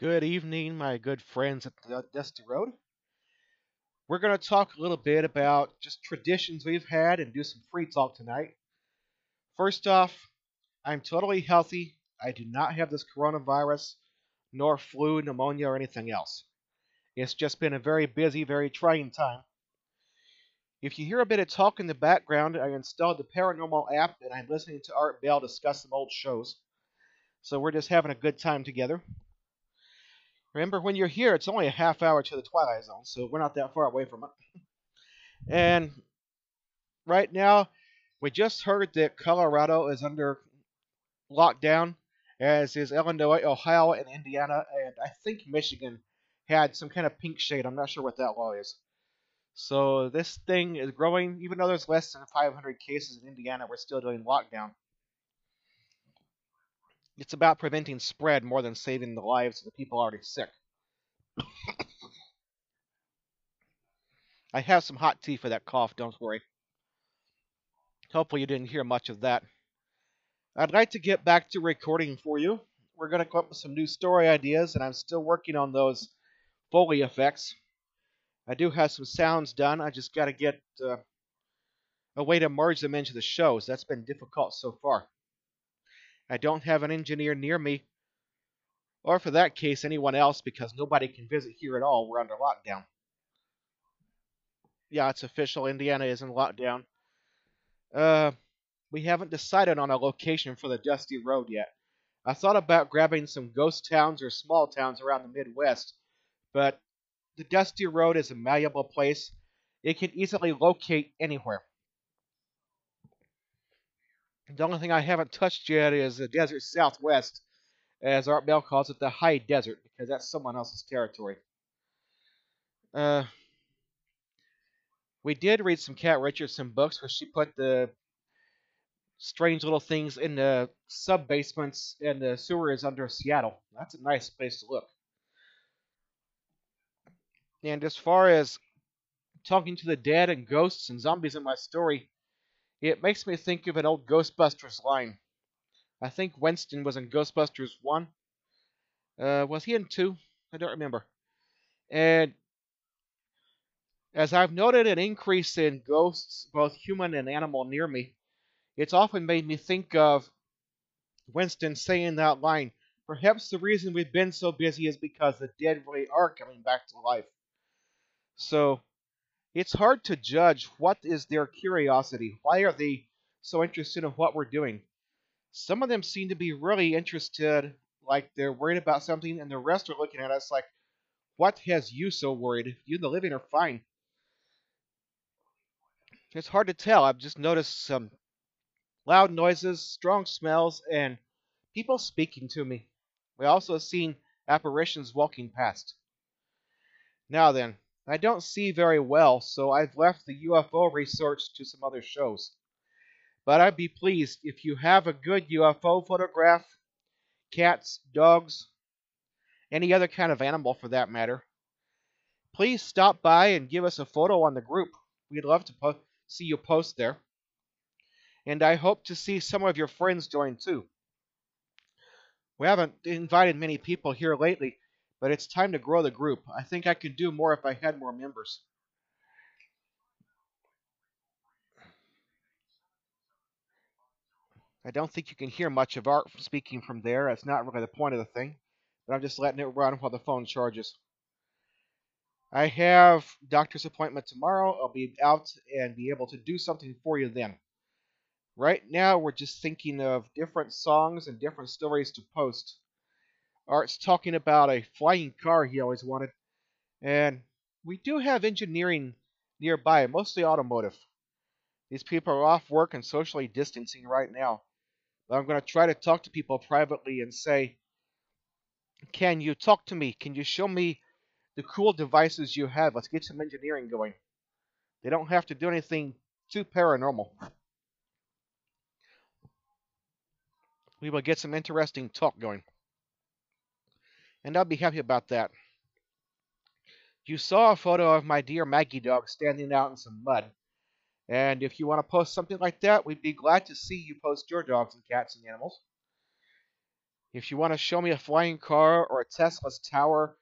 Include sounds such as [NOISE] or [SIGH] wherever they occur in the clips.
Good evening, my good friends at the Dusty Road. We're going to talk a little bit about just traditions we've had and do some free talk tonight. First off, I'm totally healthy. I do not have this coronavirus, nor flu, pneumonia, or anything else. It's just been a very busy, very trying time. If you hear a bit of talk in the background, I installed the Paranormal app and I'm listening to Art Bell discuss some old shows. So we're just having a good time together. Remember, when you're here, it's only a half hour to the Twilight Zone, so we're not that far away from it. [LAUGHS] and right now, we just heard that Colorado is under lockdown, as is Illinois, Ohio, and Indiana, and I think Michigan had some kind of pink shade. I'm not sure what that law is. So this thing is growing, even though there's less than 500 cases in Indiana, we're still doing lockdown. It's about preventing spread more than saving the lives of the people already sick. I have some hot tea for that cough, don't worry. Hopefully you didn't hear much of that. I'd like to get back to recording for you. We're going to come up with some new story ideas, and I'm still working on those Foley effects. I do have some sounds done. I just got to get uh, a way to merge them into the shows. That's been difficult so far. I don't have an engineer near me, or for that case, anyone else, because nobody can visit here at all. We're under lockdown. Yeah, it's official. Indiana is in lockdown. Uh, we haven't decided on a location for the Dusty Road yet. I thought about grabbing some ghost towns or small towns around the Midwest, but the Dusty Road is a malleable place. It can easily locate anywhere. The only thing I haven't touched yet is the desert southwest, as Art Bell calls it, the high desert, because that's someone else's territory. Uh, we did read some Kat Richardson books where she put the strange little things in the sub basements and the sewers under Seattle. That's a nice place to look. And as far as talking to the dead and ghosts and zombies in my story, it makes me think of an old Ghostbusters line. I think Winston was in Ghostbusters 1. Uh, was he in 2? I don't remember. And as I've noted an increase in ghosts, both human and animal, near me, it's often made me think of Winston saying that line. Perhaps the reason we've been so busy is because the dead really are coming back to life. So it's hard to judge what is their curiosity. Why are they so interested in what we're doing? Some of them seem to be really interested, like they're worried about something, and the rest are looking at us like, what has you so worried? You and the living are fine. It's hard to tell. I've just noticed some loud noises, strong smells, and people speaking to me. We also seen apparitions walking past. Now then, I don't see very well, so I've left the UFO research to some other shows. But I'd be pleased if you have a good UFO photograph, cats, dogs, any other kind of animal for that matter. Please stop by and give us a photo on the group. We'd love to po- see you post there. And I hope to see some of your friends join too. We haven't invited many people here lately, but it's time to grow the group. I think I could do more if I had more members. I don't think you can hear much of Art speaking from there. That's not really the point of the thing. But I'm just letting it run while the phone charges. I have doctor's appointment tomorrow. I'll be out and be able to do something for you then. Right now, we're just thinking of different songs and different stories to post. Art's talking about a flying car he always wanted. And we do have engineering nearby, mostly automotive. These people are off work and socially distancing right now. But I'm going to try to talk to people privately and say, Can you talk to me? Can you show me the cool devices you have? Let's get some engineering going. They don't have to do anything too paranormal. We will get some interesting talk going and I'll be happy about that. You saw a photo of my dear Maggie dog standing out in some mud. And if you want to post something like that, we'd be glad to see you post your dogs and cats and animals. If you want to show me a flying car or a Tesla's tower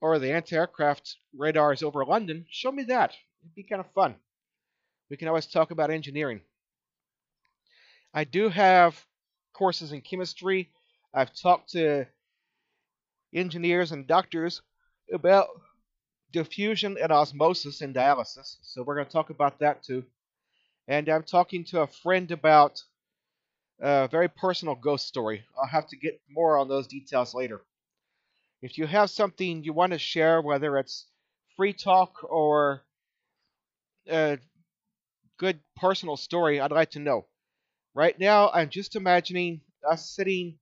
or the anti-aircraft radars over London, show me that. It'd be kind of fun. We can always talk about engineering. I do have courses in chemistry. I've talked to engineers and doctors about diffusion and osmosis in dialysis, so we're going to talk about that too. And I'm talking to a friend about a very personal ghost story. I'll have to get more on those details later. If you have something you want to share, whether it's free talk or a good personal story, I'd like to know. Right now, I'm just imagining us sitting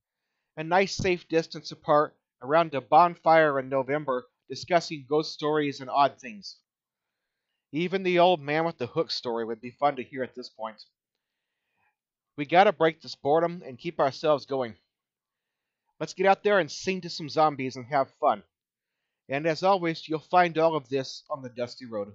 a nice safe distance apart around a bonfire in November discussing ghost stories and odd things. Even the old man with the hook story would be fun to hear at this point. We gotta break this boredom and keep ourselves going. Let's get out there and sing to some zombies and have fun. And as always, you'll find all of this on the Dusty Road.